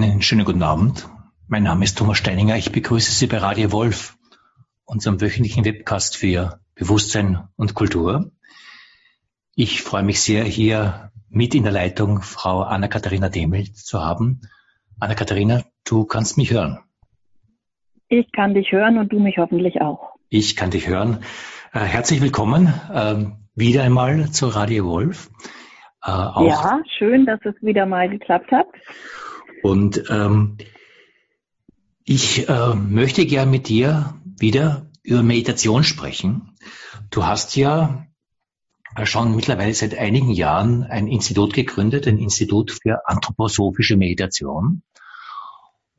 Einen schönen guten Abend. Mein Name ist Thomas Steininger. Ich begrüße Sie bei Radio Wolf, unserem wöchentlichen Webcast für Bewusstsein und Kultur. Ich freue mich sehr, hier mit in der Leitung Frau Anna-Katharina Demel zu haben. Anna-Katharina, du kannst mich hören. Ich kann dich hören und du mich hoffentlich auch. Ich kann dich hören. Äh, herzlich willkommen äh, wieder einmal zu Radio Wolf. Äh, ja, schön, dass es wieder mal geklappt hat. Und ähm, ich äh, möchte gern mit dir wieder über Meditation sprechen. Du hast ja schon mittlerweile seit einigen Jahren ein Institut gegründet, ein Institut für anthroposophische Meditation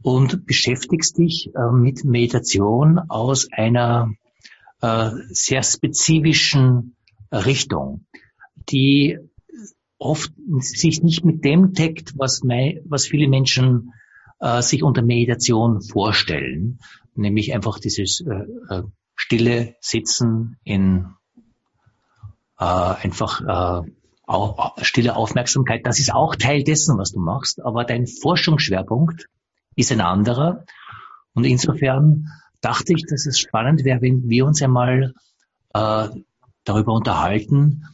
und beschäftigst dich äh, mit Meditation aus einer äh, sehr spezifischen Richtung, die oft sich nicht mit dem deckt, was, mei, was viele Menschen äh, sich unter Meditation vorstellen, nämlich einfach dieses äh, äh stille Sitzen in äh, einfach äh, au, stille Aufmerksamkeit. Das ist auch Teil dessen, was du machst, aber dein Forschungsschwerpunkt ist ein anderer. Und insofern dachte ich, dass es spannend wäre, wenn wir uns einmal äh, darüber unterhalten,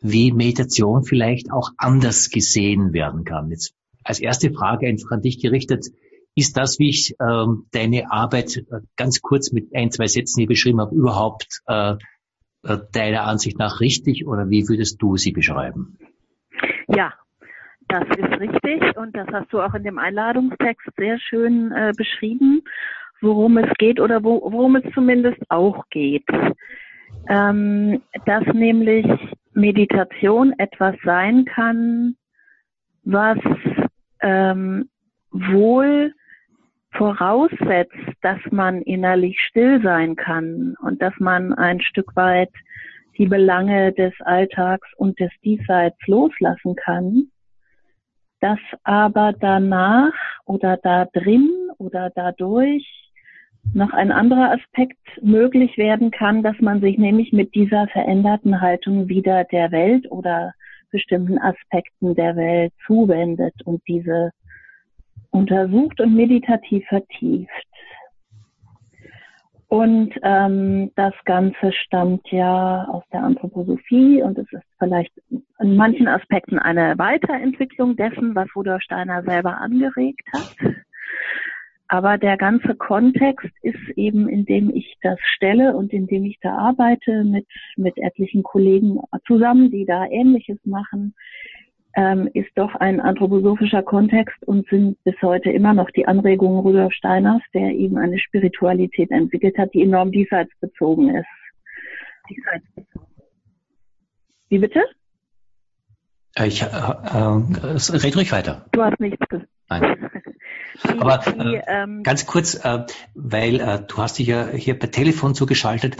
wie Meditation vielleicht auch anders gesehen werden kann. Jetzt als erste Frage einfach an dich gerichtet. Ist das, wie ich ähm, deine Arbeit äh, ganz kurz mit ein, zwei Sätzen hier beschrieben habe, überhaupt äh, äh, deiner Ansicht nach richtig oder wie würdest du sie beschreiben? Ja, das ist richtig und das hast du auch in dem Einladungstext sehr schön äh, beschrieben, worum es geht oder wo, worum es zumindest auch geht. Ähm, dass nämlich Meditation etwas sein kann, was ähm, wohl voraussetzt, dass man innerlich still sein kann und dass man ein Stück weit die Belange des Alltags und des Diesseits loslassen kann, dass aber danach oder da drin oder dadurch noch ein anderer Aspekt möglich werden kann, dass man sich nämlich mit dieser veränderten Haltung wieder der Welt oder bestimmten Aspekten der Welt zuwendet und diese untersucht und meditativ vertieft. Und ähm, das Ganze stammt ja aus der Anthroposophie und es ist vielleicht in manchen Aspekten eine Weiterentwicklung dessen, was Rudolf Steiner selber angeregt hat. Aber der ganze Kontext ist eben, in dem ich das stelle und in dem ich da arbeite mit, mit etlichen Kollegen zusammen, die da Ähnliches machen, ähm, ist doch ein anthroposophischer Kontext und sind bis heute immer noch die Anregungen Rudolf Steiners, der eben eine Spiritualität entwickelt hat, die enorm diesseitsbezogen ist. Diesseitsbezogen. Wie bitte? Äh, ich äh, äh, red ruhig weiter. Du hast nichts gesagt. Nein. Die, Aber die, äh, ähm, ganz kurz, äh, weil äh, du hast dich ja hier per Telefon zugeschaltet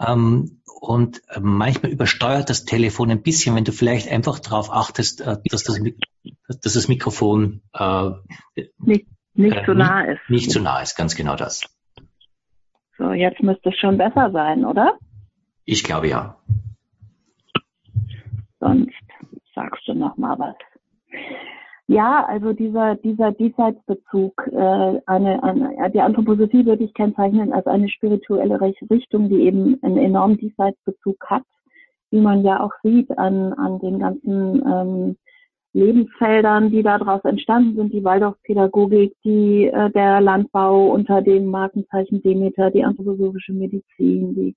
ähm, und äh, manchmal übersteuert das Telefon ein bisschen, wenn du vielleicht einfach darauf achtest, äh, dass, das, dass das Mikrofon äh, nicht, nicht zu nah ist. Nicht zu nah ist, ganz genau das. So, jetzt müsste es schon besser sein, oder? Ich glaube ja. Sonst sagst du noch mal was. Ja, also dieser, dieser Diesseitsbezug, äh, eine, eine, die Anthroposophie würde ich kennzeichnen als eine spirituelle Richtung, die eben einen enormen Diesseitsbezug hat, wie man ja auch sieht an, an den ganzen ähm, Lebensfeldern, die daraus entstanden sind, die Waldorfpädagogik, die, äh, der Landbau unter dem Markenzeichen Demeter, die anthroposophische Medizin, die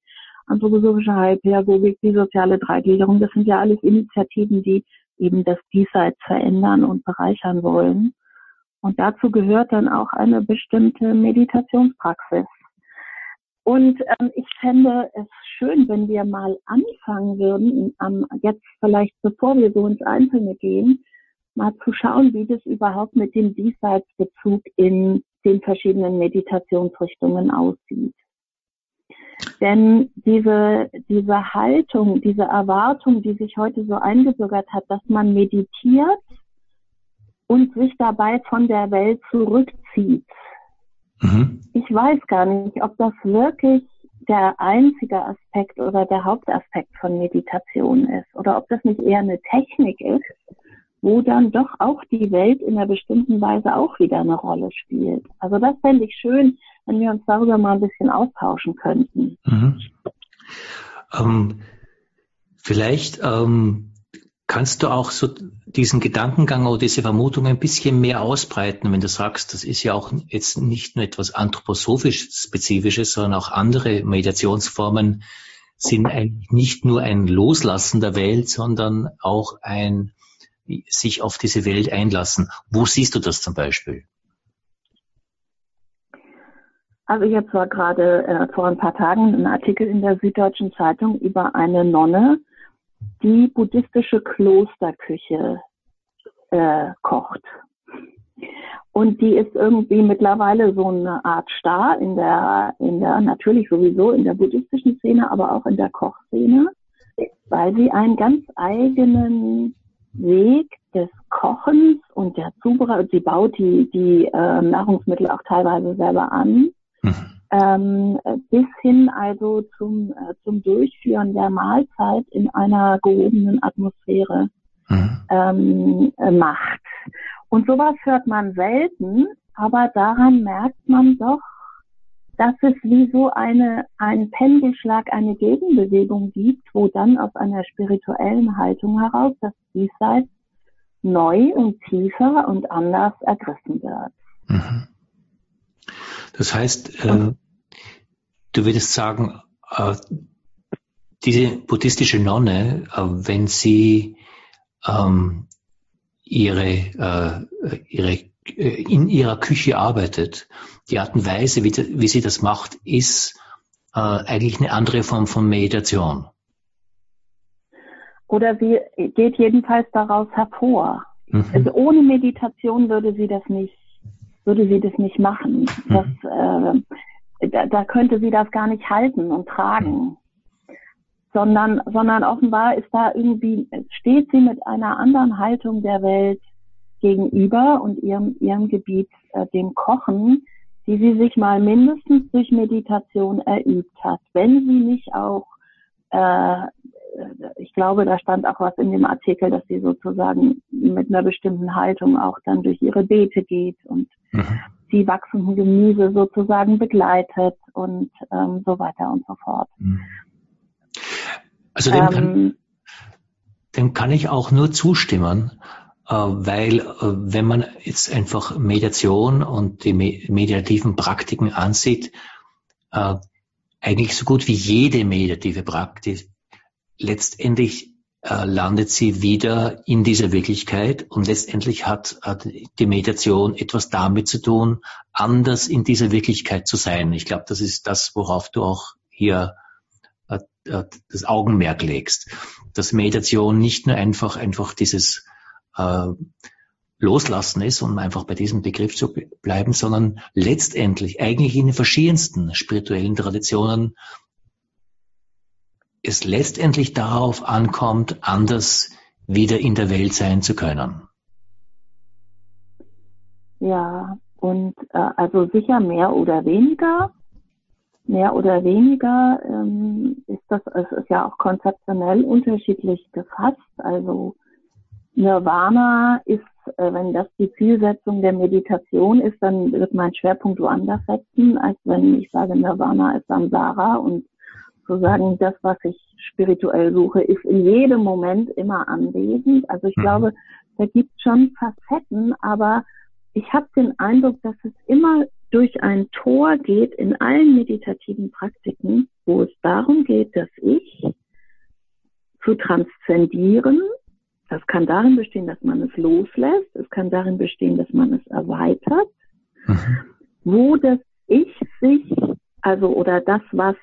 anthroposophische Heilpädagogik, die soziale Dreigliederung, das sind ja alles Initiativen, die eben das Diesseits verändern und bereichern wollen. Und dazu gehört dann auch eine bestimmte Meditationspraxis. Und ähm, ich fände es schön, wenn wir mal anfangen würden, ähm, jetzt vielleicht bevor wir so ins Einzelne gehen, mal zu schauen, wie das überhaupt mit dem Diesseitsbezug in den verschiedenen Meditationsrichtungen aussieht. Denn diese, diese Haltung, diese Erwartung, die sich heute so eingebürgert hat, dass man meditiert und sich dabei von der Welt zurückzieht. Mhm. Ich weiß gar nicht, ob das wirklich der einzige Aspekt oder der Hauptaspekt von Meditation ist oder ob das nicht eher eine Technik ist, wo dann doch auch die Welt in einer bestimmten Weise auch wieder eine Rolle spielt. Also das fände ich schön, wenn wir uns darüber mal ein bisschen austauschen könnten. Mhm. Ähm, vielleicht ähm, kannst du auch so diesen Gedankengang oder diese Vermutung ein bisschen mehr ausbreiten, wenn du sagst, das ist ja auch jetzt nicht nur etwas anthroposophisch-spezifisches, sondern auch andere Meditationsformen sind eigentlich nicht nur ein Loslassen der Welt, sondern auch ein sich auf diese Welt einlassen. Wo siehst du das zum Beispiel? Also ich habe zwar gerade äh, vor ein paar Tagen einen Artikel in der Süddeutschen Zeitung über eine Nonne, die buddhistische Klosterküche äh, kocht. Und die ist irgendwie mittlerweile so eine Art Star in der, in der, natürlich sowieso in der buddhistischen Szene, aber auch in der Kochszene, weil sie einen ganz eigenen Weg des Kochens und der Zubereitung, sie baut die, die äh, Nahrungsmittel auch teilweise selber an, ähm, bis hin also zum, äh, zum Durchführen der Mahlzeit in einer gehobenen Atmosphäre mhm. ähm, äh, macht. Und sowas hört man selten, aber daran merkt man doch, dass es wie so eine, ein Pendelschlag, eine Gegenbewegung gibt, wo dann aus einer spirituellen Haltung heraus das Diesseits neu und tiefer und anders ergriffen wird. Mhm. Das heißt, äh, du würdest sagen, äh, diese buddhistische Nonne, äh, wenn sie ähm, ihre, äh, ihre äh, in ihrer Küche arbeitet, die Art und Weise, wie, wie sie das macht, ist äh, eigentlich eine andere Form von Meditation. Oder sie geht jedenfalls daraus hervor. Mhm. Also ohne Meditation würde sie das nicht, würde sie das nicht machen. Mhm. Das, äh, da, da könnte sie das gar nicht halten und tragen. Mhm. Sondern, sondern offenbar ist da irgendwie, steht sie mit einer anderen Haltung der Welt gegenüber und ihrem, ihrem Gebiet, äh, dem Kochen, die sie sich mal mindestens durch Meditation erübt hat. Wenn sie nicht auch, äh, ich glaube, da stand auch was in dem Artikel, dass sie sozusagen mit einer bestimmten Haltung auch dann durch ihre Beete geht und mhm. die wachsenden Gemüse sozusagen begleitet und ähm, so weiter und so fort. Mhm. Also dem, ähm, kann, dem kann ich auch nur zustimmen. Äh, weil äh, wenn man jetzt einfach Mediation und die mediativen Praktiken ansieht, äh, eigentlich so gut wie jede meditative Praktik letztendlich landet sie wieder in dieser Wirklichkeit und letztendlich hat, hat die Meditation etwas damit zu tun, anders in dieser Wirklichkeit zu sein. Ich glaube, das ist das, worauf du auch hier das Augenmerk legst. Dass Meditation nicht nur einfach einfach dieses äh, loslassen ist, um einfach bei diesem Begriff zu bleiben, sondern letztendlich eigentlich in den verschiedensten spirituellen Traditionen es letztendlich darauf ankommt, anders wieder in der Welt sein zu können. Ja, und äh, also sicher mehr oder weniger. Mehr oder weniger ähm, ist das, es ist ja auch konzeptionell unterschiedlich gefasst. Also Nirvana ist, äh, wenn das die Zielsetzung der Meditation ist, dann wird mein Schwerpunkt woanders setzen, als wenn ich sage, Nirvana ist Samsara und sozusagen das, was ich spirituell suche, ist in jedem Moment immer anwesend. Also ich mhm. glaube, da gibt schon Facetten, aber ich habe den Eindruck, dass es immer durch ein Tor geht in allen meditativen Praktiken, wo es darum geht, dass ich zu transzendieren, das kann darin bestehen, dass man es loslässt. Es kann darin bestehen, dass man es erweitert. Mhm. Wo das Ich sich, also oder das, was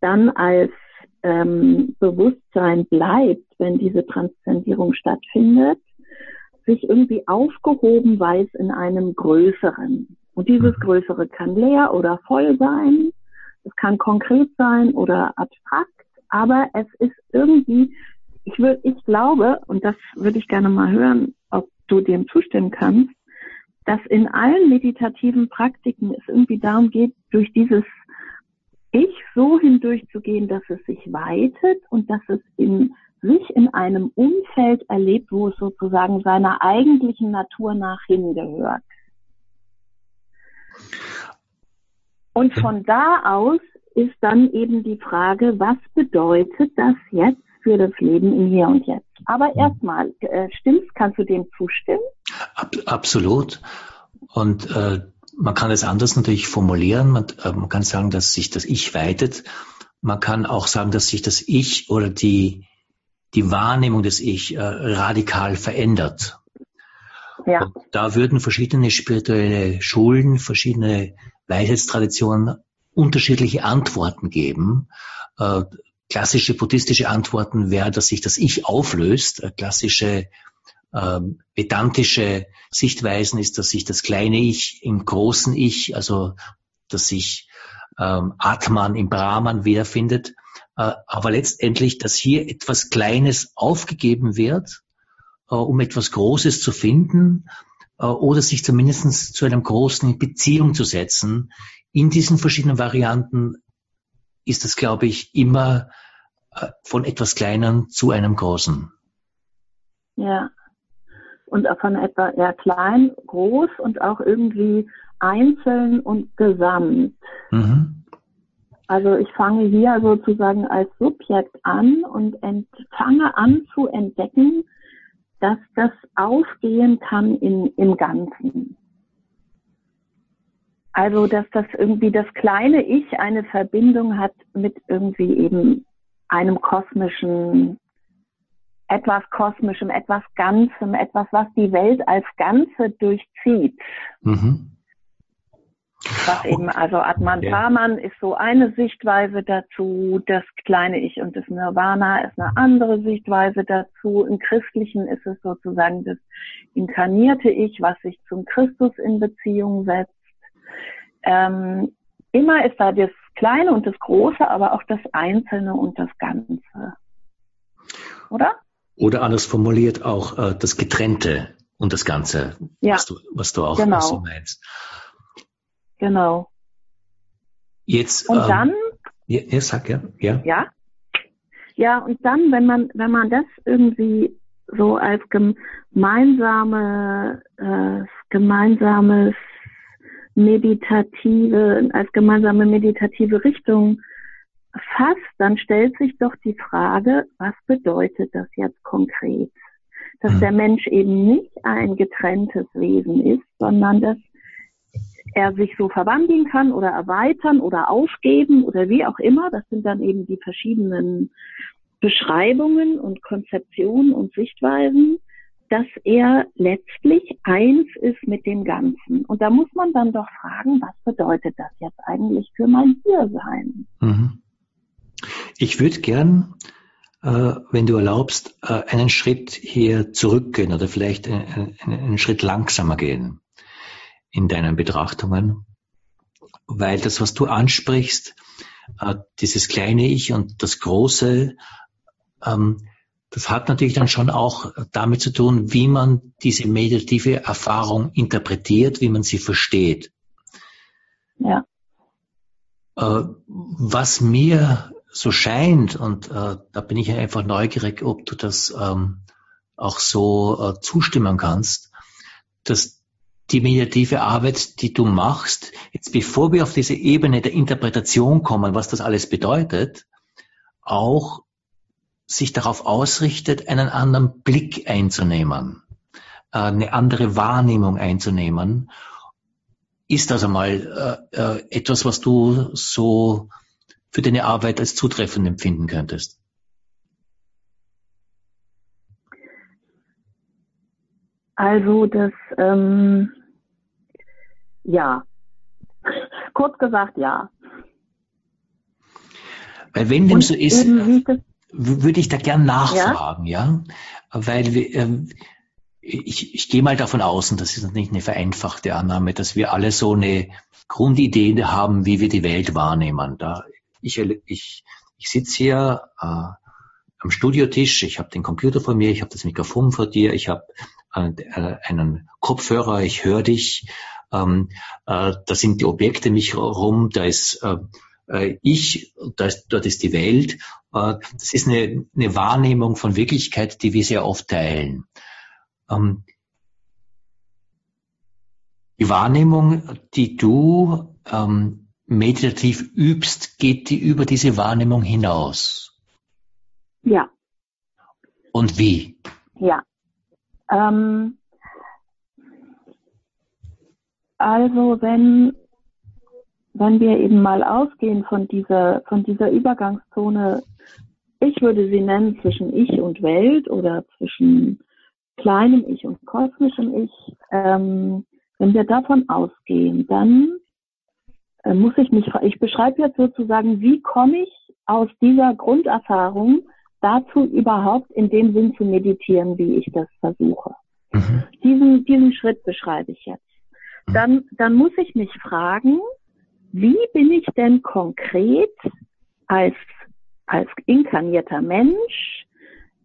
dann als ähm, Bewusstsein bleibt, wenn diese Transzendierung stattfindet, sich irgendwie aufgehoben weiß in einem Größeren. Und dieses mhm. Größere kann leer oder voll sein. Es kann konkret sein oder abstrakt. Aber es ist irgendwie ich würde, ich glaube, und das würde ich gerne mal hören, ob du dem zustimmen kannst, dass in allen meditativen Praktiken es irgendwie darum geht, durch dieses Ich so hindurchzugehen, dass es sich weitet und dass es in sich in einem Umfeld erlebt, wo es sozusagen seiner eigentlichen Natur nach hingehört. Und von da aus ist dann eben die Frage, was bedeutet das jetzt für das Leben im Hier und Jetzt? Aber erstmal, äh, stimmt's? Kannst du dem zustimmen? Ab, absolut. Und äh, man kann es anders natürlich formulieren. Man, äh, man kann sagen, dass sich das Ich weitet. Man kann auch sagen, dass sich das Ich oder die, die Wahrnehmung des Ich äh, radikal verändert. Ja. Und da würden verschiedene spirituelle Schulen, verschiedene Weisheitstraditionen unterschiedliche Antworten geben. Äh, klassische buddhistische Antworten wäre, dass sich das Ich auflöst. Äh, klassische äh, vedantische Sichtweisen ist, dass sich das kleine Ich im großen Ich, also dass sich ähm, Atman im Brahman wiederfindet. Äh, aber letztendlich, dass hier etwas Kleines aufgegeben wird, äh, um etwas Großes zu finden äh, oder sich zumindest zu einem Großen in Beziehung zu setzen. In diesen verschiedenen Varianten ist das, glaube ich, immer äh, von etwas Kleinen zu einem Großen. Ja. Und auch von etwa eher klein, groß und auch irgendwie einzeln und gesamt. Mhm. Also ich fange hier sozusagen als Subjekt an und fange an zu entdecken, dass das aufgehen kann in, im Ganzen. Also, dass das irgendwie das kleine Ich eine Verbindung hat mit irgendwie eben einem kosmischen, etwas kosmischem, etwas Ganzem, etwas, was die Welt als Ganze durchzieht. Mhm. Was eben, also Atman ja. Brahman ist so eine Sichtweise dazu, das kleine Ich und das Nirvana ist eine andere Sichtweise dazu. Im Christlichen ist es sozusagen das inkarnierte Ich, was sich zum Christus in Beziehung setzt. Ähm, immer ist da das Kleine und das Große, aber auch das Einzelne und das Ganze. Oder? Oder anders formuliert auch äh, das Getrennte und das Ganze, ja. was, du, was du auch genau. so meinst. Genau. Jetzt. Und ähm, dann. Ja, ja, sag ja. Ja. Ja. Ja, und dann, wenn man, wenn man das irgendwie so als gemeinsame, äh, gemeinsames meditative, als gemeinsame meditative Richtung fasst, dann stellt sich doch die Frage, was bedeutet das jetzt konkret? Dass mhm. der Mensch eben nicht ein getrenntes Wesen ist, sondern dass er sich so verwandeln kann oder erweitern oder aufgeben oder wie auch immer. Das sind dann eben die verschiedenen Beschreibungen und Konzeptionen und Sichtweisen, dass er letztlich eins ist mit dem Ganzen. Und da muss man dann doch fragen, was bedeutet das jetzt eigentlich für mein Hiersein? Mhm. Ich würde gern, äh, wenn du erlaubst, äh, einen Schritt hier zurückgehen oder vielleicht einen, einen Schritt langsamer gehen in deinen Betrachtungen, weil das, was du ansprichst, äh, dieses kleine Ich und das große, ähm, das hat natürlich dann schon auch damit zu tun, wie man diese meditative Erfahrung interpretiert, wie man sie versteht. Ja. Äh, was mir so scheint, und äh, da bin ich einfach neugierig, ob du das ähm, auch so äh, zustimmen kannst, dass die meditative Arbeit, die du machst, jetzt bevor wir auf diese Ebene der Interpretation kommen, was das alles bedeutet, auch sich darauf ausrichtet, einen anderen Blick einzunehmen, äh, eine andere Wahrnehmung einzunehmen. Ist das einmal äh, äh, etwas, was du so für deine Arbeit als zutreffend empfinden könntest? Also das ähm, ja. Kurz gesagt, ja. Weil wenn dem so ist, würde ich da gern nachfragen, ja? ja? Weil wir, ähm, ich, ich gehe mal davon aus, und das ist nicht eine vereinfachte Annahme, dass wir alle so eine Grundidee haben, wie wir die Welt wahrnehmen. Da ich, ich, ich sitze hier äh, am Studiotisch, ich habe den Computer vor mir, ich habe das Mikrofon vor dir, ich habe äh, einen Kopfhörer, ich höre dich ähm, äh, da sind die Objekte mich rum, da ist äh, äh, ich, das, dort ist die Welt. Äh, das ist eine, eine Wahrnehmung von Wirklichkeit, die wir sehr oft teilen. Ähm, die Wahrnehmung, die du ähm, meditativ übst, geht die über diese Wahrnehmung hinaus? Ja. Und wie? Ja. Ähm, also wenn, wenn wir eben mal ausgehen von dieser, von dieser Übergangszone, ich würde sie nennen zwischen Ich und Welt oder zwischen kleinem Ich und kosmischem Ich, ähm, wenn wir davon ausgehen, dann äh, muss ich mich, ich beschreibe jetzt sozusagen, wie komme ich aus dieser Grunderfahrung dazu überhaupt in dem Sinn zu meditieren, wie ich das versuche. Mhm. Diesen, diesen Schritt beschreibe ich jetzt. Mhm. Dann, dann muss ich mich fragen, wie bin ich denn konkret als, als inkarnierter Mensch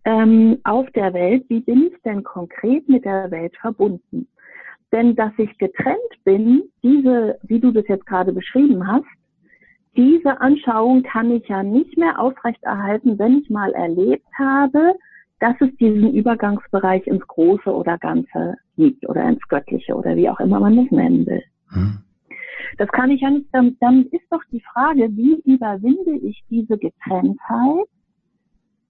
ähm, auf der Welt, wie bin ich denn konkret mit der Welt verbunden? Denn dass ich getrennt bin, diese, wie du das jetzt gerade beschrieben hast, diese Anschauung kann ich ja nicht mehr aufrechterhalten, wenn ich mal erlebt habe, dass es diesen Übergangsbereich ins Große oder Ganze gibt oder ins Göttliche oder wie auch immer man das nennen will. Hm. Das kann ich ja nicht, dann, dann ist doch die Frage, wie überwinde ich diese Getrenntheit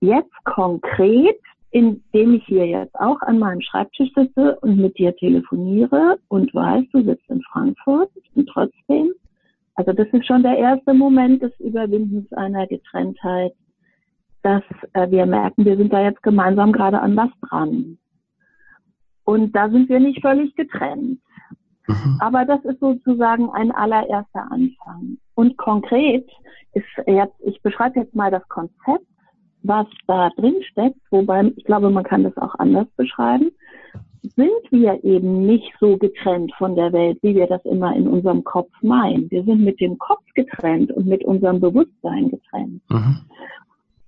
jetzt konkret, indem ich hier jetzt auch an meinem Schreibtisch sitze und mit dir telefoniere und weiß, du sitzt in Frankfurt und trotzdem also das ist schon der erste Moment des Überwindens einer Getrenntheit, dass äh, wir merken, wir sind da jetzt gemeinsam gerade an was dran. Und da sind wir nicht völlig getrennt. Mhm. Aber das ist sozusagen ein allererster Anfang. Und konkret ist jetzt, ich beschreibe jetzt mal das Konzept, was da drin steckt, wobei ich glaube, man kann das auch anders beschreiben sind wir eben nicht so getrennt von der Welt, wie wir das immer in unserem Kopf meinen. Wir sind mit dem Kopf getrennt und mit unserem Bewusstsein getrennt. Mhm.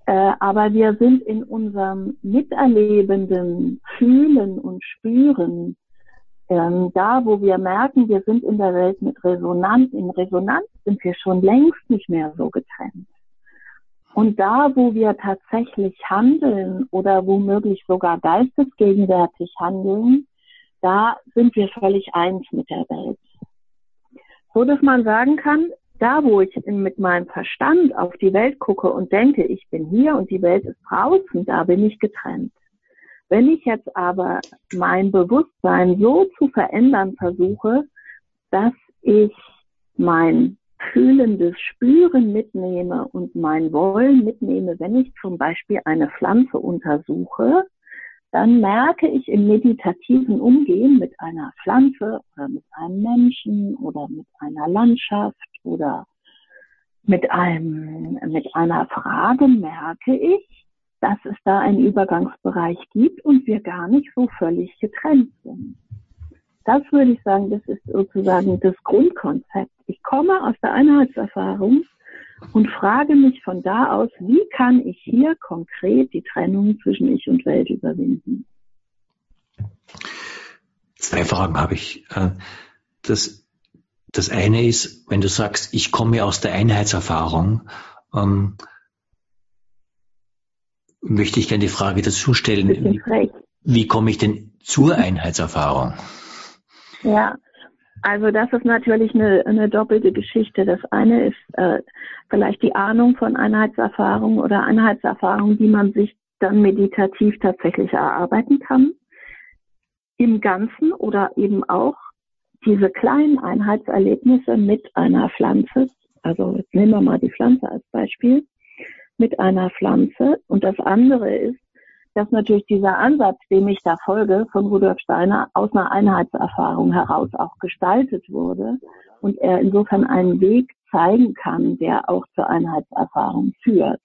Äh, aber wir sind in unserem miterlebenden Fühlen und Spüren ähm, da, wo wir merken, wir sind in der Welt mit Resonanz. In Resonanz sind wir schon längst nicht mehr so getrennt. Und da, wo wir tatsächlich handeln oder womöglich sogar geistesgegenwärtig handeln, da sind wir völlig eins mit der Welt. So dass man sagen kann, da wo ich mit meinem Verstand auf die Welt gucke und denke, ich bin hier und die Welt ist draußen, da bin ich getrennt. Wenn ich jetzt aber mein Bewusstsein so zu verändern versuche, dass ich mein fühlendes Spüren mitnehme und mein Wollen mitnehme, wenn ich zum Beispiel eine Pflanze untersuche, dann merke ich im meditativen Umgehen mit einer Pflanze oder mit einem Menschen oder mit einer Landschaft oder mit einem, mit einer Frage merke ich, dass es da einen Übergangsbereich gibt und wir gar nicht so völlig getrennt sind. Das würde ich sagen, das ist sozusagen das Grundkonzept. Ich komme aus der Einheitserfahrung und frage mich von da aus, wie kann ich hier konkret die Trennung zwischen Ich und Welt überwinden? Zwei Fragen habe ich. Äh, das, das eine ist, wenn du sagst, ich komme aus der Einheitserfahrung, ähm, möchte ich gerne die Frage dazu stellen, wie, wie komme ich denn zur Einheitserfahrung? Ja, also das ist natürlich eine, eine doppelte Geschichte. Das eine ist äh, vielleicht die Ahnung von Einheitserfahrung oder Einheitserfahrung, die man sich dann meditativ tatsächlich erarbeiten kann. Im Ganzen oder eben auch diese kleinen Einheitserlebnisse mit einer Pflanze. Also nehmen wir mal die Pflanze als Beispiel. Mit einer Pflanze. Und das andere ist, dass natürlich dieser Ansatz, dem ich da folge, von Rudolf Steiner aus einer Einheitserfahrung heraus auch gestaltet wurde und er insofern einen Weg zeigen kann, der auch zur Einheitserfahrung führt.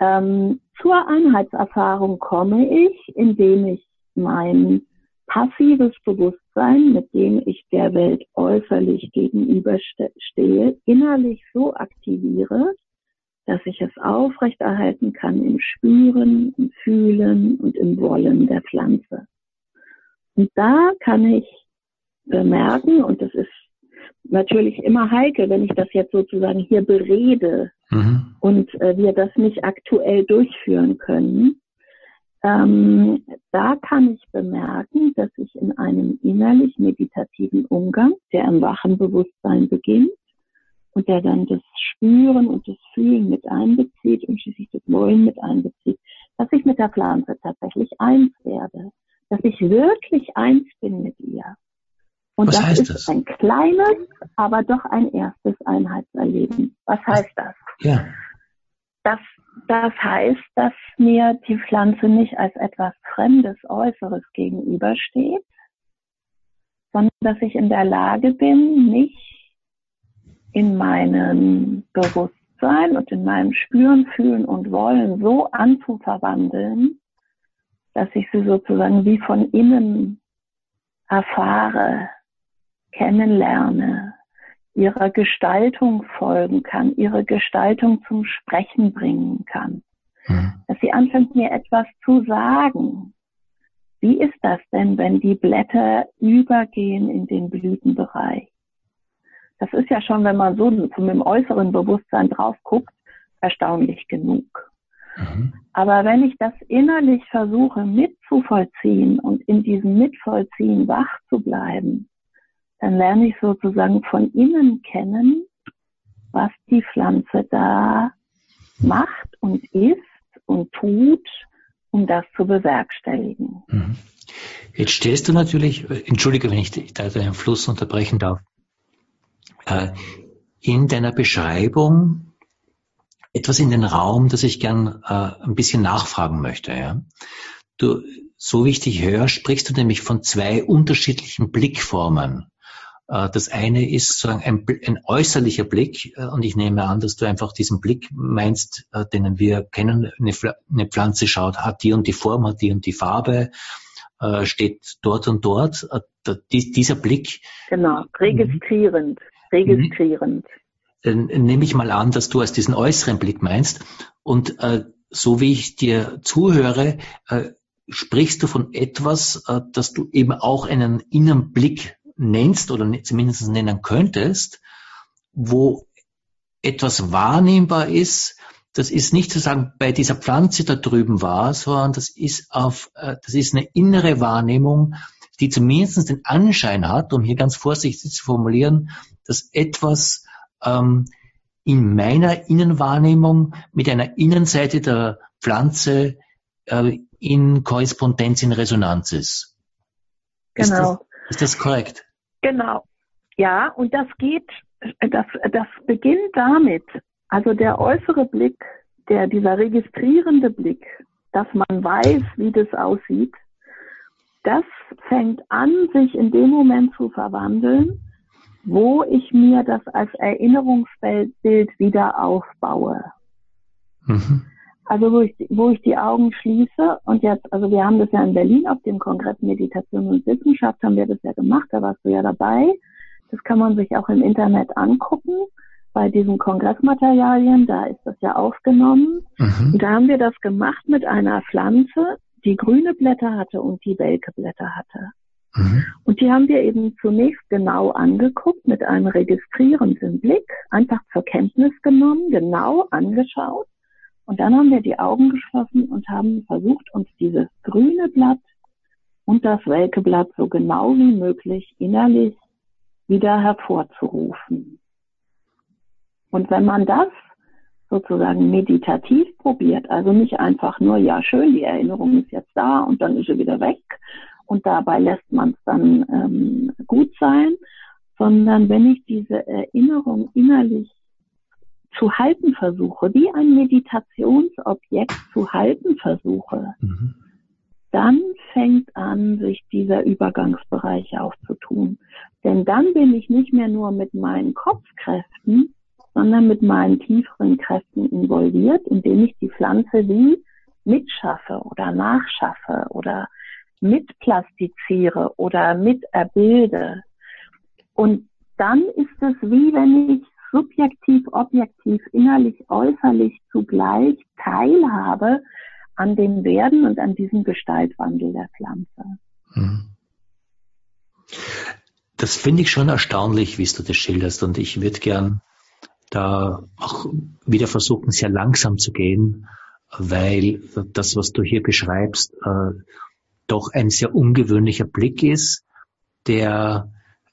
Ähm, zur Einheitserfahrung komme ich, indem ich mein passives Bewusstsein, mit dem ich der Welt äußerlich gegenüberstehe, innerlich so aktiviere, dass ich es aufrechterhalten kann im Spüren, im Fühlen und im Wollen der Pflanze. Und da kann ich bemerken, und das ist natürlich immer heikel, wenn ich das jetzt sozusagen hier berede mhm. und äh, wir das nicht aktuell durchführen können. Ähm, da kann ich bemerken, dass ich in einem innerlich meditativen Umgang, der im wachen Bewusstsein beginnt und der dann das Spüren und das Fühlen mit einbezieht und schließlich das Wollen mit einbezieht, dass ich mit der Pflanze tatsächlich eins werde, dass ich wirklich eins bin mit ihr. Und Was das heißt ist das? ein kleines, aber doch ein erstes Einheitserleben. Was heißt das? Ja. Das, das heißt, dass mir die Pflanze nicht als etwas Fremdes, Äußeres gegenübersteht, sondern dass ich in der Lage bin, mich in meinem Bewusstsein und in meinem Spüren, Fühlen und Wollen so anzuverwandeln, dass ich sie sozusagen wie von innen erfahre, kennenlerne, ihrer Gestaltung folgen kann, ihre Gestaltung zum Sprechen bringen kann. Mhm. Dass sie anfängt, mir etwas zu sagen. Wie ist das denn, wenn die Blätter übergehen in den Blütenbereich? Das ist ja schon, wenn man so mit dem äußeren Bewusstsein drauf guckt, erstaunlich genug. Mhm. Aber wenn ich das innerlich versuche mitzuvollziehen und in diesem Mitvollziehen wach zu bleiben, dann lerne ich sozusagen von innen kennen, was die Pflanze da macht und ist und tut, um das zu bewerkstelligen. Mhm. Jetzt stellst du natürlich, entschuldige, wenn ich da deinen Fluss unterbrechen darf, äh, in deiner Beschreibung etwas in den Raum, das ich gern äh, ein bisschen nachfragen möchte. Du, so wie ich dich höre, sprichst du nämlich von zwei unterschiedlichen Blickformen. Äh, das eine ist sozusagen ein, ein, äußerlicher Blick äh, und ich nehme an, dass du einfach diesen Blick meinst, äh, den wir kennen. Eine Pflanze schaut, hat die und die Form, hat die und die Farbe, steht dort und dort. Dieser Blick. Genau, registrierend, registrierend. Dann nehme ich mal an, dass du als diesen äußeren Blick meinst. Und so wie ich dir zuhöre, sprichst du von etwas, dass du eben auch einen inneren Blick nennst oder zumindest nennen könntest, wo etwas wahrnehmbar ist, das ist nicht zu sagen, bei dieser Pflanze da drüben war, sondern das ist auf, äh, das ist eine innere Wahrnehmung, die zumindest den Anschein hat, um hier ganz vorsichtig zu formulieren, dass etwas ähm, in meiner Innenwahrnehmung mit einer Innenseite der Pflanze äh, in Korrespondenz, in Resonanz ist. Genau. Ist das, ist das korrekt? Genau. Ja, und das geht, das, das beginnt damit, also der äußere Blick, der, dieser registrierende Blick, dass man weiß, wie das aussieht, das fängt an, sich in dem Moment zu verwandeln, wo ich mir das als Erinnerungsbild wieder aufbaue. Mhm. Also wo ich, wo ich die Augen schließe und jetzt, also wir haben das ja in Berlin auf dem Kongress Meditation und Wissenschaft haben wir das ja gemacht, da warst du ja dabei. Das kann man sich auch im Internet angucken bei diesen Kongressmaterialien, da ist das ja aufgenommen. Mhm. Und da haben wir das gemacht mit einer Pflanze, die grüne Blätter hatte und die welke Blätter hatte. Mhm. Und die haben wir eben zunächst genau angeguckt mit einem registrierenden Blick, einfach zur Kenntnis genommen, genau angeschaut und dann haben wir die Augen geschlossen und haben versucht, uns dieses grüne Blatt und das welke Blatt so genau wie möglich innerlich wieder hervorzurufen. Und wenn man das sozusagen meditativ probiert, also nicht einfach nur, ja schön, die Erinnerung ist jetzt da und dann ist sie wieder weg und dabei lässt man es dann ähm, gut sein, sondern wenn ich diese Erinnerung innerlich zu halten versuche, wie ein Meditationsobjekt zu halten versuche, mhm. dann fängt an, sich dieser Übergangsbereich aufzutun. Denn dann bin ich nicht mehr nur mit meinen Kopfkräften, sondern mit meinen tieferen Kräften involviert, indem ich die Pflanze wie mitschaffe oder nachschaffe oder mitplastiziere oder miterbilde. Und dann ist es wie wenn ich subjektiv, objektiv, innerlich, äußerlich zugleich teilhabe an dem Werden und an diesem Gestaltwandel der Pflanze. Hm. das finde ich schon erstaunlich, wie du das schilderst. Und ich würde gern da auch wieder versuchen, sehr langsam zu gehen, weil das, was du hier beschreibst, äh, doch ein sehr ungewöhnlicher Blick ist, der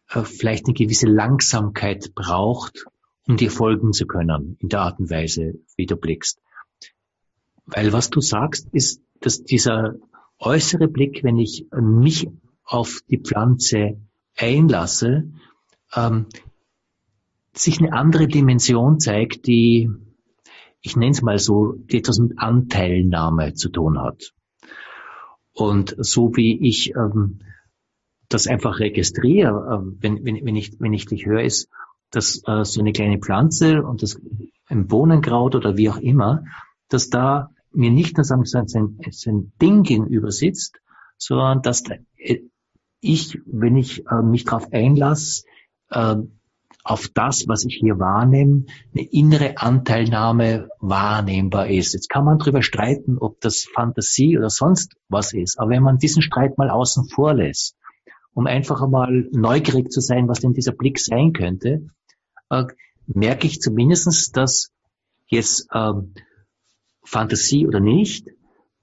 äh, vielleicht eine gewisse Langsamkeit braucht, um dir folgen zu können in der Art und Weise, wie du blickst. Weil was du sagst, ist, dass dieser äußere Blick, wenn ich mich auf die Pflanze einlasse, ähm, sich eine andere Dimension zeigt, die, ich nenne es mal so, die etwas mit Anteilnahme zu tun hat. Und so wie ich ähm, das einfach registriere, äh, wenn, wenn, wenn, ich, wenn ich dich höre, ist, dass äh, so eine kleine Pflanze und das ein Bohnenkraut oder wie auch immer, dass da mir nicht nur sagen, so ein, so ein Ding gegenüber sitzt, sondern dass da, äh, ich, wenn ich äh, mich darauf einlasse, äh, auf das, was ich hier wahrnehme, eine innere Anteilnahme wahrnehmbar ist. Jetzt kann man darüber streiten, ob das Fantasie oder sonst was ist. Aber wenn man diesen Streit mal außen vor lässt, um einfach einmal neugierig zu sein, was denn dieser Blick sein könnte, äh, merke ich zumindestens, dass jetzt äh, Fantasie oder nicht,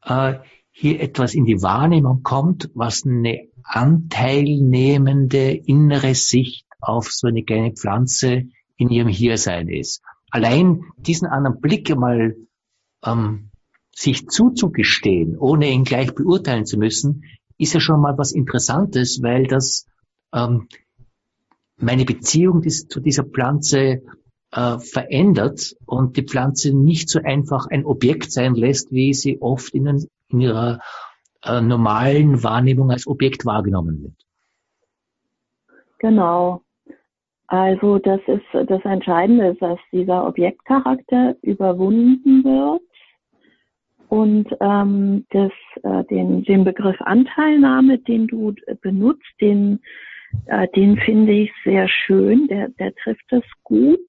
äh, hier etwas in die Wahrnehmung kommt, was eine anteilnehmende innere Sicht auf so eine kleine Pflanze in ihrem Hiersein ist. Allein diesen anderen Blick einmal ähm, sich zuzugestehen, ohne ihn gleich beurteilen zu müssen, ist ja schon mal was Interessantes, weil das ähm, meine Beziehung zu dieser Pflanze äh, verändert und die Pflanze nicht so einfach ein Objekt sein lässt, wie sie oft in, in ihrer äh, normalen Wahrnehmung als Objekt wahrgenommen wird. Genau. Also das ist das Entscheidende ist, dass dieser Objektcharakter überwunden wird und ähm, das, äh, den, den Begriff Anteilnahme, den du benutzt, den, äh, den finde ich sehr schön. Der, der trifft es gut,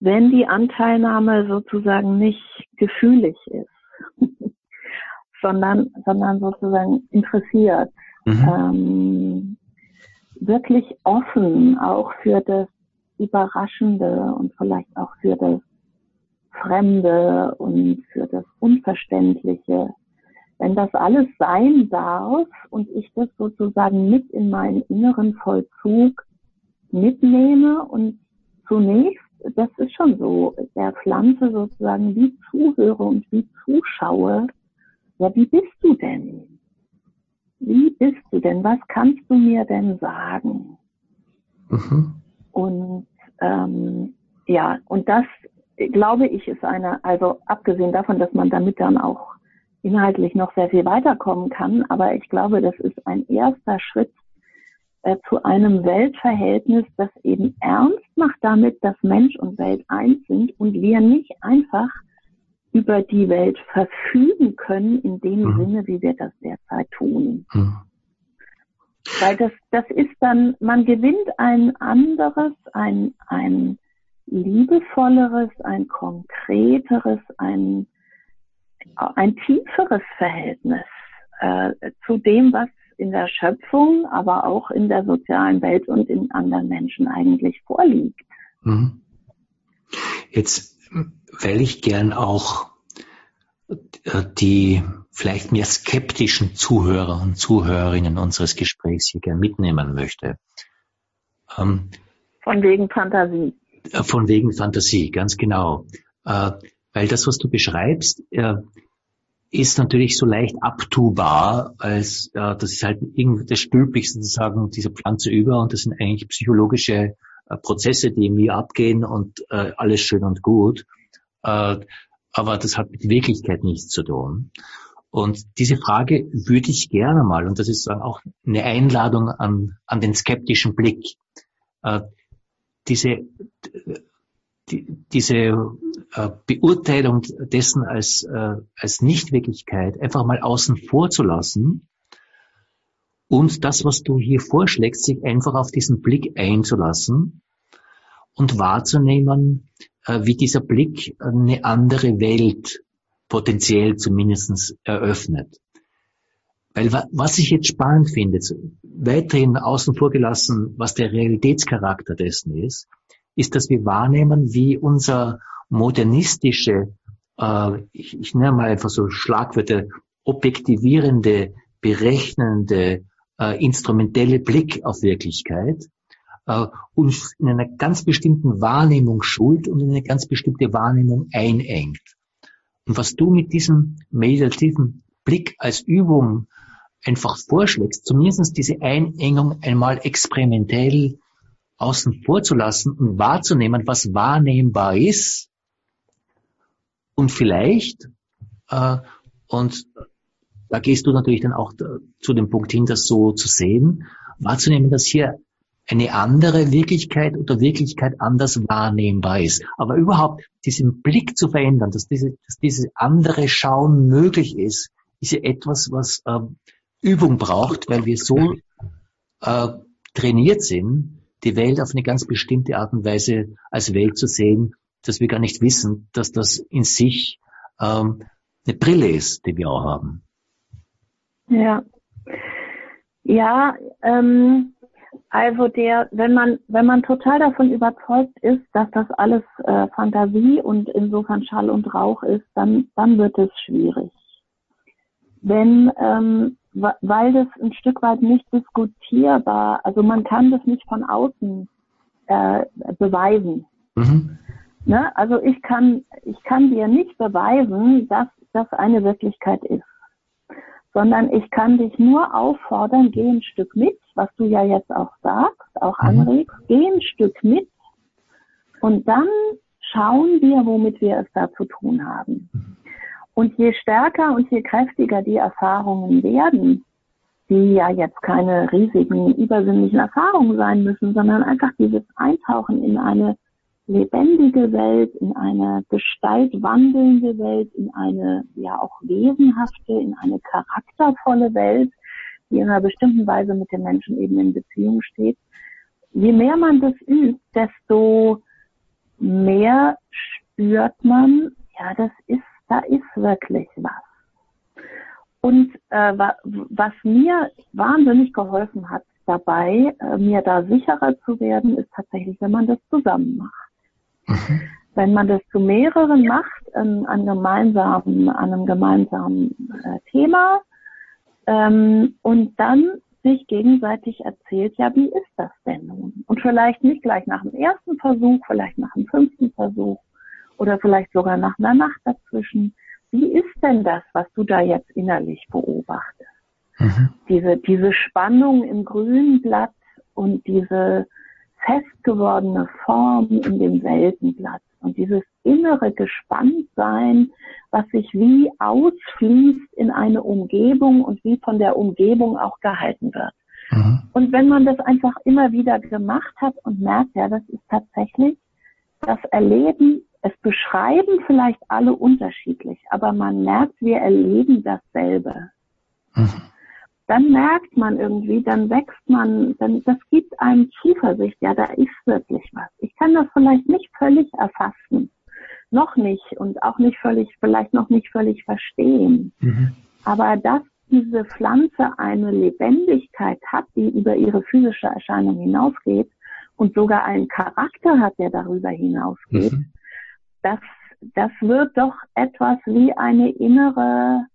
wenn die Anteilnahme sozusagen nicht gefühlig ist, sondern, sondern sozusagen interessiert. Mhm. Ähm, wirklich offen auch für das Überraschende und vielleicht auch für das Fremde und für das Unverständliche. Wenn das alles sein darf und ich das sozusagen mit in meinen inneren Vollzug mitnehme und zunächst, das ist schon so, der Pflanze sozusagen wie zuhöre und wie zuschaue, ja, wie bist du denn? Wie bist du denn? Was kannst du mir denn sagen? Mhm. Und ähm, ja, und das glaube ich ist eine, also abgesehen davon, dass man damit dann auch inhaltlich noch sehr viel weiterkommen kann, aber ich glaube, das ist ein erster Schritt äh, zu einem Weltverhältnis, das eben ernst macht damit, dass Mensch und Welt eins sind und wir nicht einfach über die Welt verfügen können in dem mhm. Sinne, wie wir das derzeit tun. Mhm. Weil das, das ist dann, man gewinnt ein anderes, ein, ein liebevolleres, ein konkreteres, ein, ein tieferes Verhältnis äh, zu dem, was in der Schöpfung, aber auch in der sozialen Welt und in anderen Menschen eigentlich vorliegt. Mhm. Jetzt weil ich gern auch äh, die vielleicht mehr skeptischen Zuhörer und Zuhörerinnen unseres Gesprächs hier gern mitnehmen möchte. Ähm, von wegen Fantasie. Äh, von wegen Fantasie, ganz genau. Äh, weil das, was du beschreibst, ist natürlich so leicht abtubar, als das ist halt irgendwie das stülpt sozusagen dieser Pflanze über und das sind eigentlich psychologische Prozesse, die in mir abgehen und alles schön und gut. Äh, aber das hat mit Wirklichkeit nichts zu tun. Und diese Frage würde ich gerne mal, und das ist auch eine Einladung an, an den skeptischen Blick, äh, diese, die, diese äh, Beurteilung dessen als, äh, als Nichtwirklichkeit einfach mal außen vor zu lassen und das, was du hier vorschlägst, sich einfach auf diesen Blick einzulassen und wahrzunehmen, äh, wie dieser Blick eine andere Welt potenziell zumindest eröffnet. Weil was ich jetzt spannend finde, weiterhin außen vor gelassen, was der Realitätscharakter dessen ist, ist, dass wir wahrnehmen, wie unser modernistische, äh, ich, ich nenne mal einfach so Schlagwörter, objektivierende, berechnende, äh, instrumentelle Blick auf Wirklichkeit äh, uns in einer ganz bestimmten Wahrnehmung schult und in eine ganz bestimmte Wahrnehmung einengt. Und was du mit diesem meditativen Blick als Übung einfach vorschlägst, zumindest diese Einengung einmal experimentell außen vor zu lassen und wahrzunehmen, was wahrnehmbar ist. Und vielleicht, äh, und da gehst du natürlich dann auch zu dem Punkt hin, das so zu sehen, wahrzunehmen, dass hier eine andere Wirklichkeit oder Wirklichkeit anders wahrnehmbar ist. Aber überhaupt diesen Blick zu verändern, dass diese, dass diese andere Schauen möglich ist, ist ja etwas, was äh, Übung braucht, weil wir so äh, trainiert sind, die Welt auf eine ganz bestimmte Art und Weise als Welt zu sehen, dass wir gar nicht wissen, dass das in sich ähm, eine Brille ist, die wir auch haben. Ja. Ja, ähm, also der, wenn man, wenn man total davon überzeugt ist, dass das alles äh, Fantasie und insofern Schall und Rauch ist, dann, dann wird es schwierig. Wenn, ähm, weil das ein Stück weit nicht diskutierbar, also man kann das nicht von außen äh, beweisen. Mhm. Ne? Also ich kann, ich kann dir nicht beweisen, dass das eine Wirklichkeit ist sondern ich kann dich nur auffordern, geh ein Stück mit, was du ja jetzt auch sagst, auch mhm. anregst, geh ein Stück mit und dann schauen wir, womit wir es da zu tun haben. Und je stärker und je kräftiger die Erfahrungen werden, die ja jetzt keine riesigen übersinnlichen Erfahrungen sein müssen, sondern einfach dieses Eintauchen in eine lebendige Welt, in eine gestaltwandelnde Welt, in eine ja auch wesenhafte, in eine charaktervolle Welt, die in einer bestimmten Weise mit den Menschen eben in Beziehung steht. Je mehr man das übt, desto mehr spürt man, ja, das ist, da ist wirklich was. Und äh, was mir wahnsinnig geholfen hat dabei, äh, mir da sicherer zu werden, ist tatsächlich, wenn man das zusammen macht. Mhm. Wenn man das zu mehreren macht, an, an, gemeinsamen, an einem gemeinsamen äh, Thema ähm, und dann sich gegenseitig erzählt, ja, wie ist das denn nun? Und vielleicht nicht gleich nach dem ersten Versuch, vielleicht nach dem fünften Versuch oder vielleicht sogar nach einer Nacht dazwischen. Wie ist denn das, was du da jetzt innerlich beobachtest? Mhm. Diese, diese Spannung im grünen Blatt und diese festgewordene Form in dem Weltenblatt und dieses innere Gespanntsein, was sich wie ausfließt in eine Umgebung und wie von der Umgebung auch gehalten wird. Mhm. Und wenn man das einfach immer wieder gemacht hat und merkt, ja, das ist tatsächlich das Erleben, es beschreiben vielleicht alle unterschiedlich, aber man merkt, wir erleben dasselbe. Mhm dann merkt man irgendwie, dann wächst man, dann, das gibt einem Zuversicht, ja, da ist wirklich was. Ich kann das vielleicht nicht völlig erfassen, noch nicht und auch nicht völlig, vielleicht noch nicht völlig verstehen. Mhm. Aber dass diese Pflanze eine Lebendigkeit hat, die über ihre physische Erscheinung hinausgeht und sogar einen Charakter hat, der darüber hinausgeht, mhm. das, das wird doch etwas wie eine innere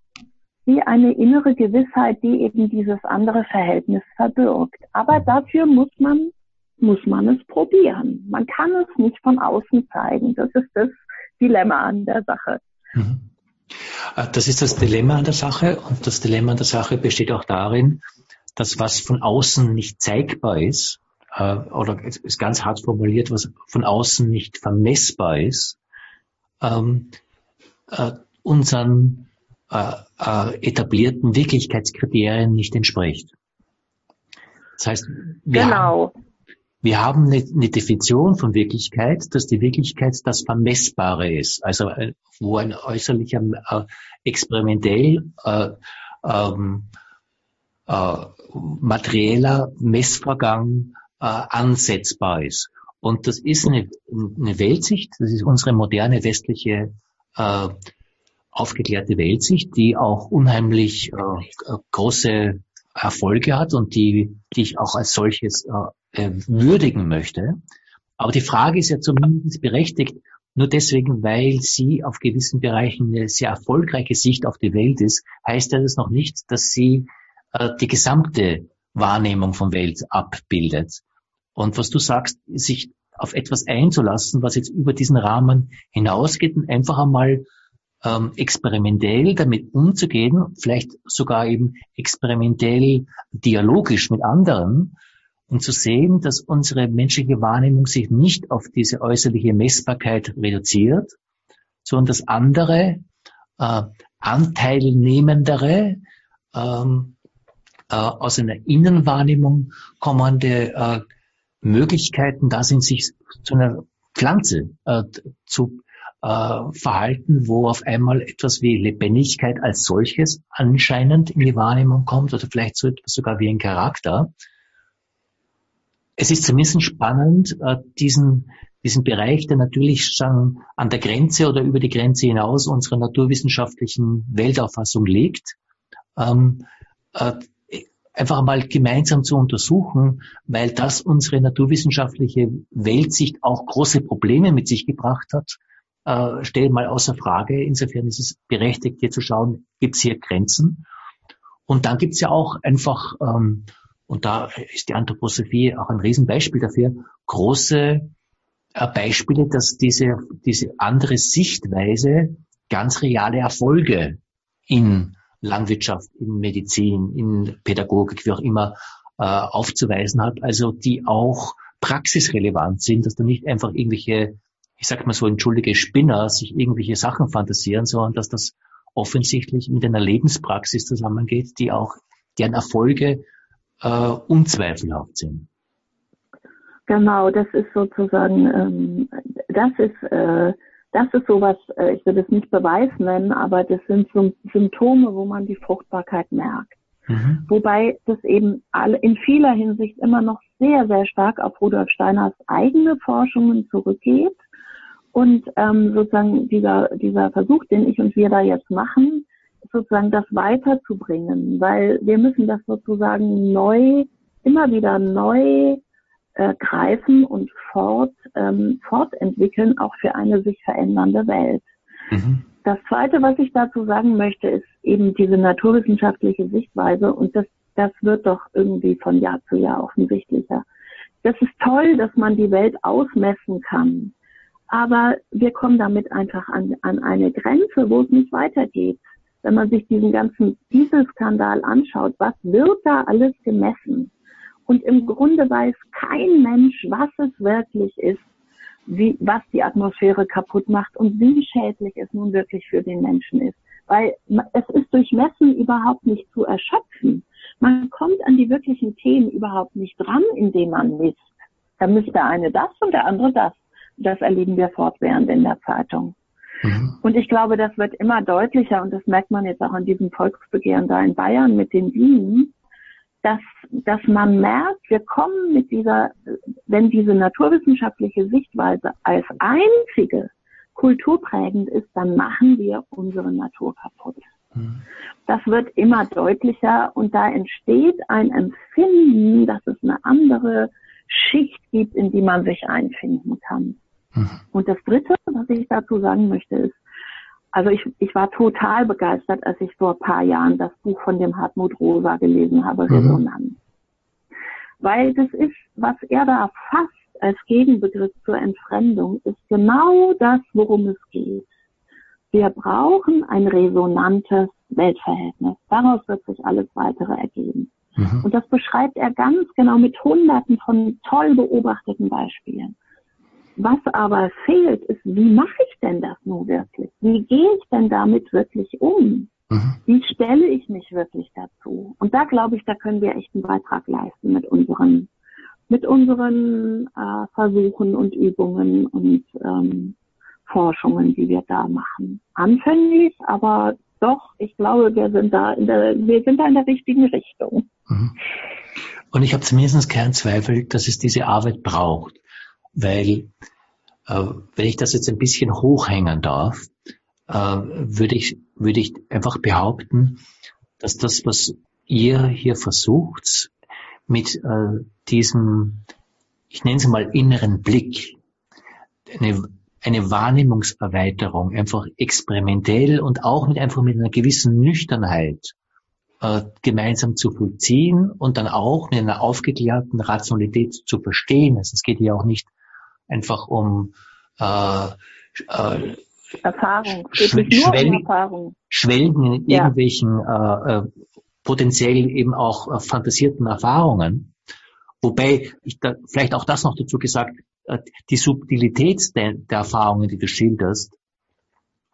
wie eine innere Gewissheit, die eben dieses andere Verhältnis verbirgt. Aber dafür muss man, muss man es probieren. Man kann es nicht von außen zeigen. Das ist das Dilemma an der Sache. Mhm. Äh, das ist das Dilemma an der Sache und das Dilemma an der Sache besteht auch darin, dass was von außen nicht zeigbar ist, äh, oder ist ganz hart formuliert, was von außen nicht vermessbar ist, ähm, äh, unseren äh, äh, etablierten Wirklichkeitskriterien nicht entspricht. Das heißt, wir, genau. haben, wir haben eine, eine, Definition von Wirklichkeit, dass die Wirklichkeit das Vermessbare ist, also äh, wo ein äußerlicher äh, experimentell äh, ähm, äh, materieller Messvorgang äh, ansetzbar ist. Und das ist eine, eine Weltsicht, das ist unsere moderne westliche äh, aufgeklärte Weltsicht, die auch unheimlich äh, große Erfolge hat und die, die ich auch als solches äh, würdigen möchte. Aber die Frage ist ja zumindest berechtigt, nur deswegen, weil sie auf gewissen Bereichen eine sehr erfolgreiche Sicht auf die Welt ist, heißt das noch nicht, dass sie äh, die gesamte Wahrnehmung von Welt abbildet. Und was du sagst, sich auf etwas einzulassen, was jetzt über diesen Rahmen hinausgeht und einfach einmal ähm, experimentell damit umzugehen, vielleicht sogar eben experimentell dialogisch mit anderen und zu sehen, dass unsere menschliche Wahrnehmung sich nicht auf diese äußerliche Messbarkeit reduziert, sondern dass andere, äh, anteilnehmendere, ähm, äh, aus einer Innenwahrnehmung kommende äh, Möglichkeiten da sind, sich zu einer Pflanze äh, zu Verhalten, wo auf einmal etwas wie Lebendigkeit als solches anscheinend in die Wahrnehmung kommt oder vielleicht so etwas sogar wie ein Charakter. Es ist zumindest spannend, äh, diesen, diesen Bereich, der natürlich schon an der Grenze oder über die Grenze hinaus unserer naturwissenschaftlichen Weltauffassung liegt, ähm, äh, einfach mal gemeinsam zu untersuchen, weil das unsere naturwissenschaftliche Weltsicht auch große Probleme mit sich gebracht hat, äh, stelle mal außer Frage. Insofern ist es berechtigt, hier zu schauen, gibt es hier Grenzen? Und dann gibt es ja auch einfach, ähm, und da ist die Anthroposophie auch ein Riesenbeispiel dafür, große äh, Beispiele, dass diese, diese andere Sichtweise ganz reale Erfolge in Landwirtschaft, in Medizin, in Pädagogik, wie auch immer, äh, aufzuweisen hat, also die auch praxisrelevant sind, dass da nicht einfach irgendwelche ich sag mal so, entschuldige Spinner sich irgendwelche Sachen fantasieren, sondern dass das offensichtlich mit einer Lebenspraxis zusammengeht, die auch, deren Erfolge äh, unzweifelhaft sind. Genau, das ist sozusagen, ähm, das ist, äh, das ist sowas, äh, ich will es nicht Beweis nennen, aber das sind so Symptome, wo man die Fruchtbarkeit merkt. Mhm. Wobei das eben alle in vieler Hinsicht immer noch sehr, sehr stark auf Rudolf Steiners eigene Forschungen zurückgeht. Und ähm, sozusagen dieser, dieser Versuch, den ich und wir da jetzt machen, sozusagen das weiterzubringen, weil wir müssen das sozusagen neu, immer wieder neu äh, greifen und fort, ähm, fortentwickeln, auch für eine sich verändernde Welt. Mhm. Das Zweite, was ich dazu sagen möchte, ist eben diese naturwissenschaftliche Sichtweise und das, das wird doch irgendwie von Jahr zu Jahr offensichtlicher. Das ist toll, dass man die Welt ausmessen kann. Aber wir kommen damit einfach an, an eine Grenze, wo es nicht weitergeht. Wenn man sich diesen ganzen Dieselskandal anschaut, was wird da alles gemessen? Und im Grunde weiß kein Mensch, was es wirklich ist, wie, was die Atmosphäre kaputt macht und wie schädlich es nun wirklich für den Menschen ist. Weil es ist durch Messen überhaupt nicht zu erschöpfen. Man kommt an die wirklichen Themen überhaupt nicht dran, indem man misst. Da misst der eine das und der andere das. Das erleben wir fortwährend in der Zeitung. Mhm. Und ich glaube, das wird immer deutlicher und das merkt man jetzt auch an diesem Volksbegehren da in Bayern mit den Bienen, dass, dass man merkt, wir kommen mit dieser, wenn diese naturwissenschaftliche Sichtweise als einzige kulturprägend ist, dann machen wir unsere Natur kaputt. Mhm. Das wird immer deutlicher und da entsteht ein Empfinden, dass es eine andere Schicht gibt, in die man sich einfinden kann. Mhm. Und das Dritte, was ich dazu sagen möchte, ist, also ich, ich war total begeistert, als ich vor ein paar Jahren das Buch von dem Hartmut Rosa gelesen habe, mhm. Resonanz. Weil das ist, was er da fasst als Gegenbegriff zur Entfremdung, ist genau das, worum es geht. Wir brauchen ein resonantes Weltverhältnis. Daraus wird sich alles weitere ergeben. Mhm. Und das beschreibt er ganz genau mit hunderten von toll beobachteten Beispielen. Was aber fehlt, ist, wie mache ich denn das nun wirklich? Wie gehe ich denn damit wirklich um? Mhm. Wie stelle ich mich wirklich dazu? Und da glaube ich, da können wir echt einen Beitrag leisten mit unseren, mit unseren äh, Versuchen und Übungen und ähm, Forschungen, die wir da machen. Anfänglich, aber doch, ich glaube, wir sind da in der, wir sind da in der richtigen Richtung. Mhm. Und ich habe zumindest keinen Zweifel, dass es diese Arbeit braucht weil äh, wenn ich das jetzt ein bisschen hochhängen darf, äh, würde ich, würde ich einfach behaupten, dass das, was ihr hier versucht, mit äh, diesem, ich nenne es mal inneren Blick, eine, eine Wahrnehmungserweiterung, einfach experimentell und auch mit einfach mit einer gewissen Nüchternheit äh, gemeinsam zu vollziehen und dann auch mit einer aufgeklärten Rationalität zu verstehen. Also es geht ja auch nicht einfach um äh, äh, Erfahrung. Schw Schwell Erfahrung. Schwelgen in ja. irgendwelchen äh, äh, potenziell eben auch äh, fantasierten Erfahrungen. Wobei ich da vielleicht auch das noch dazu gesagt, äh, die Subtilität der, der Erfahrungen, die du schilderst,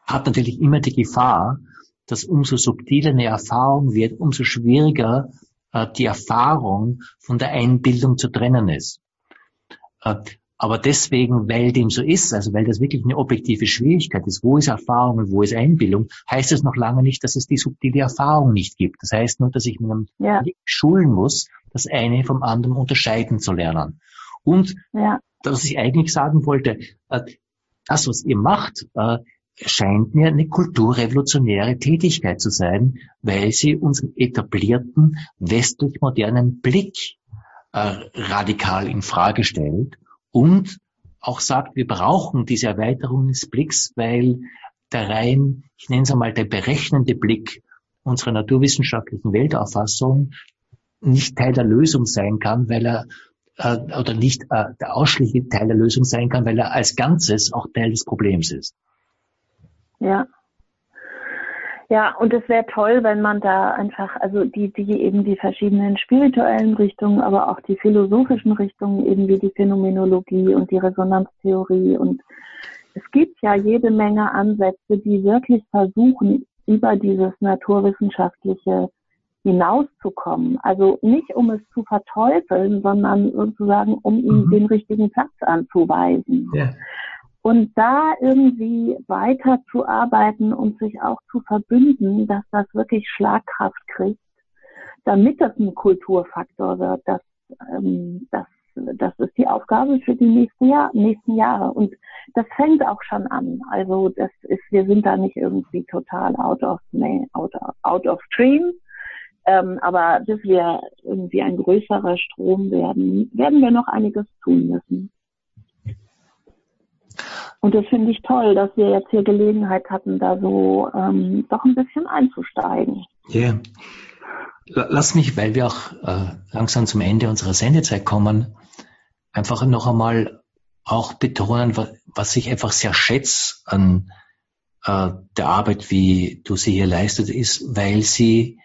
hat natürlich immer die Gefahr, dass umso subtiler eine Erfahrung wird, umso schwieriger äh, die Erfahrung von der Einbildung zu trennen ist. Äh, aber deswegen, weil dem so ist, also weil das wirklich eine objektive Schwierigkeit ist, wo ist Erfahrung und wo ist Einbildung, heißt es noch lange nicht, dass es die subtile Erfahrung nicht gibt. Das heißt nur, dass ich mir ja. schulen muss, das eine vom anderen unterscheiden zu lernen. Und ja. was ich eigentlich sagen wollte, äh, das, was ihr macht, äh, scheint mir eine kulturrevolutionäre Tätigkeit zu sein, weil sie unseren etablierten westlich modernen Blick äh, radikal in Frage stellt und auch sagt, wir brauchen diese Erweiterung des Blicks, weil der rein, ich nenne es einmal, der berechnende Blick unserer naturwissenschaftlichen Weltauffassung nicht Teil der Lösung sein kann, weil er äh, oder nicht äh, der ausschließliche Teil der Lösung sein kann, weil er als Ganzes auch Teil des Problems ist. Ja, ja, und es wäre toll, wenn man da einfach, also die, die eben die verschiedenen spirituellen Richtungen, aber auch die philosophischen Richtungen, eben wie die Phänomenologie und die Resonanztheorie. Und es gibt ja jede Menge Ansätze, die wirklich versuchen, über dieses naturwissenschaftliche hinauszukommen. Also nicht um es zu verteufeln, sondern sozusagen um ihm mhm. den richtigen Platz anzuweisen. Ja. Und da irgendwie weiterzuarbeiten und sich auch zu verbünden, dass das wirklich Schlagkraft kriegt, damit das ein Kulturfaktor wird, das, ähm, das, das ist die Aufgabe für die nächsten, Jahr, nächsten Jahre. Und das fängt auch schon an. Also das ist, wir sind da nicht irgendwie total out of, out of, out of stream. Ähm, aber bis wir irgendwie ein größerer Strom werden, werden wir noch einiges tun müssen. Und das finde ich toll, dass wir jetzt hier Gelegenheit hatten, da so ähm, doch ein bisschen einzusteigen. Ja. Yeah. Lass mich, weil wir auch äh, langsam zum Ende unserer Sendezeit kommen, einfach noch einmal auch betonen, was, was ich einfach sehr schätze an äh, der Arbeit, wie du sie hier leistet, ist, weil sie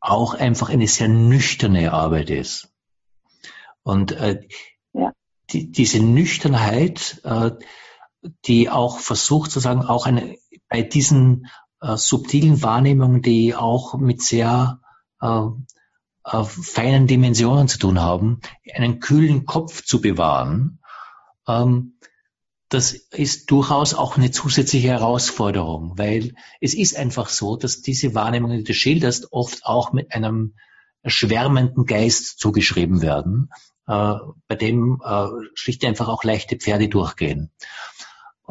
auch einfach eine sehr nüchterne Arbeit ist. Und äh, ja. die, diese Nüchternheit, äh, die auch versucht, sozusagen auch eine, bei diesen äh, subtilen Wahrnehmungen, die auch mit sehr äh, äh, feinen Dimensionen zu tun haben, einen kühlen Kopf zu bewahren, ähm, das ist durchaus auch eine zusätzliche Herausforderung, weil es ist einfach so, dass diese Wahrnehmungen, die du schilderst, oft auch mit einem schwärmenden Geist zugeschrieben werden, äh, bei dem äh, schlicht einfach auch leichte Pferde durchgehen.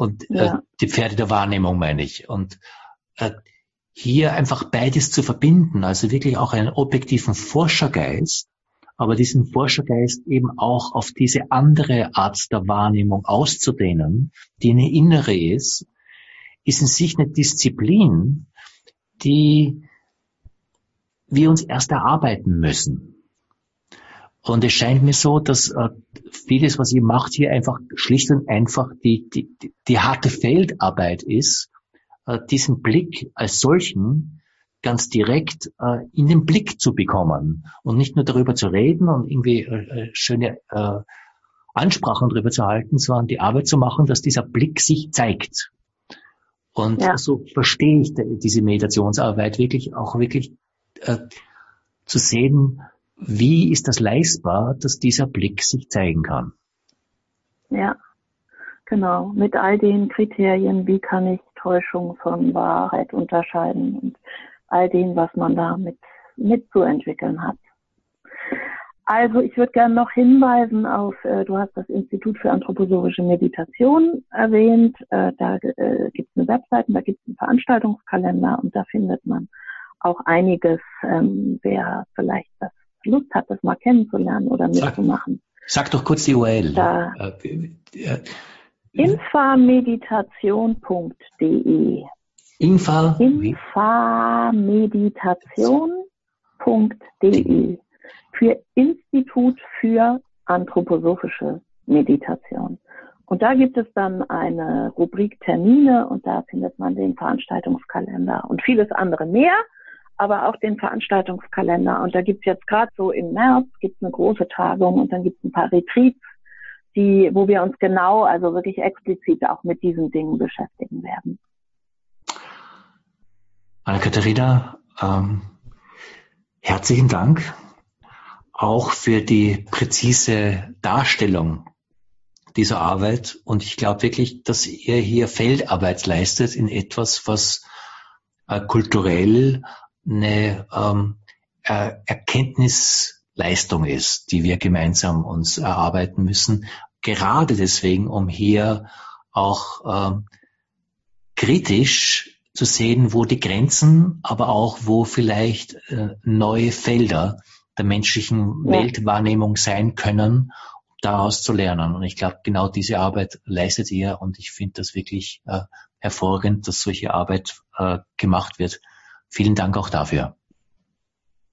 Und äh, ja. äh, die Pferde der Wahrnehmung meine ich. Und äh, hier einfach beides zu verbinden, also wirklich auch einen objektiven Forschergeist, aber diesen Forschergeist eben auch auf diese andere Art der Wahrnehmung auszudehnen, die eine innere ist, ist in sich eine Disziplin, die wir uns erst erarbeiten müssen. Und es scheint mir so, dass äh, vieles, was ihr macht, hier einfach schlicht und einfach die, die, die harte Feldarbeit ist, äh, diesen Blick als solchen ganz direkt äh, in den Blick zu bekommen und nicht nur darüber zu reden und irgendwie äh, äh schöne äh, Ansprachen darüber zu halten, sondern die Arbeit zu machen, dass dieser Blick sich zeigt. Und ja. so verstehe ich diese Meditationsarbeit wirklich auch wirklich zu sehen, wie ist das leistbar, dass dieser Blick sich zeigen kann? Ja, genau. Mit all den Kriterien, wie kann ich Täuschung von Wahrheit unterscheiden und all dem, was man da mit, mitzuentwickeln hat. Also ich würde gerne noch hinweisen auf, äh, du hast das Institut für anthroposophische Meditation erwähnt. Äh, da äh, gibt es eine Webseite, da gibt es einen Veranstaltungskalender und da findet man auch einiges, ähm, wer vielleicht das Lust hat, das mal kennenzulernen oder mitzumachen. Sag, sag doch kurz die URL. Da, äh, äh, infameditation.de Infa infameditation.de für Institut für anthroposophische Meditation. Und da gibt es dann eine Rubrik Termine und da findet man den Veranstaltungskalender und vieles andere mehr, aber auch den Veranstaltungskalender. Und da gibt es jetzt gerade so im März gibt's eine große Tagung und dann gibt es ein paar Retreats, die, wo wir uns genau, also wirklich explizit auch mit diesen Dingen beschäftigen werden. Anna-Katharina, ähm, herzlichen Dank auch für die präzise Darstellung dieser Arbeit. Und ich glaube wirklich, dass ihr hier Feldarbeit leistet in etwas, was äh, kulturell eine ähm, äh, Erkenntnisleistung ist, die wir gemeinsam uns erarbeiten müssen. Gerade deswegen, um hier auch ähm, kritisch zu sehen, wo die Grenzen, aber auch wo vielleicht äh, neue Felder der menschlichen ja. Weltwahrnehmung sein können, daraus zu lernen. Und ich glaube, genau diese Arbeit leistet ihr und ich finde das wirklich äh, hervorragend, dass solche Arbeit äh, gemacht wird. Vielen Dank auch dafür.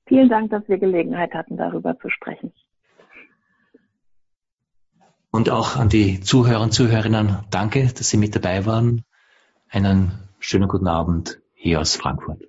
Vielen Dank, dass wir Gelegenheit hatten, darüber zu sprechen. Und auch an die Zuhörer und Zuhörerinnen, danke, dass Sie mit dabei waren. Einen schönen guten Abend hier aus Frankfurt.